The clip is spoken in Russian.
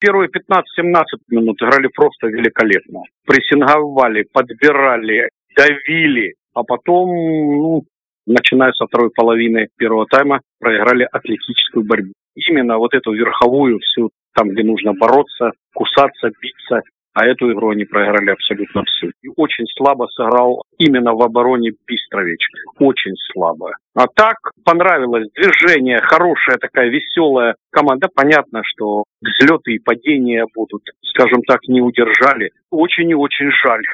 Первые 15-17 минут играли просто великолепно. Прессинговали, подбирали, давили. А потом, ну, начиная со второй половины первого тайма, проиграли атлетическую борьбу. Именно вот эту верховую всю, там, где нужно бороться, кусаться, биться, а эту игру они проиграли абсолютно всю. И очень слабо сыграл именно в обороне Бистрович. Очень слабо. А так понравилось движение, хорошая такая веселая команда. Понятно, что взлеты и падения будут, скажем так, не удержали. Очень и очень жаль.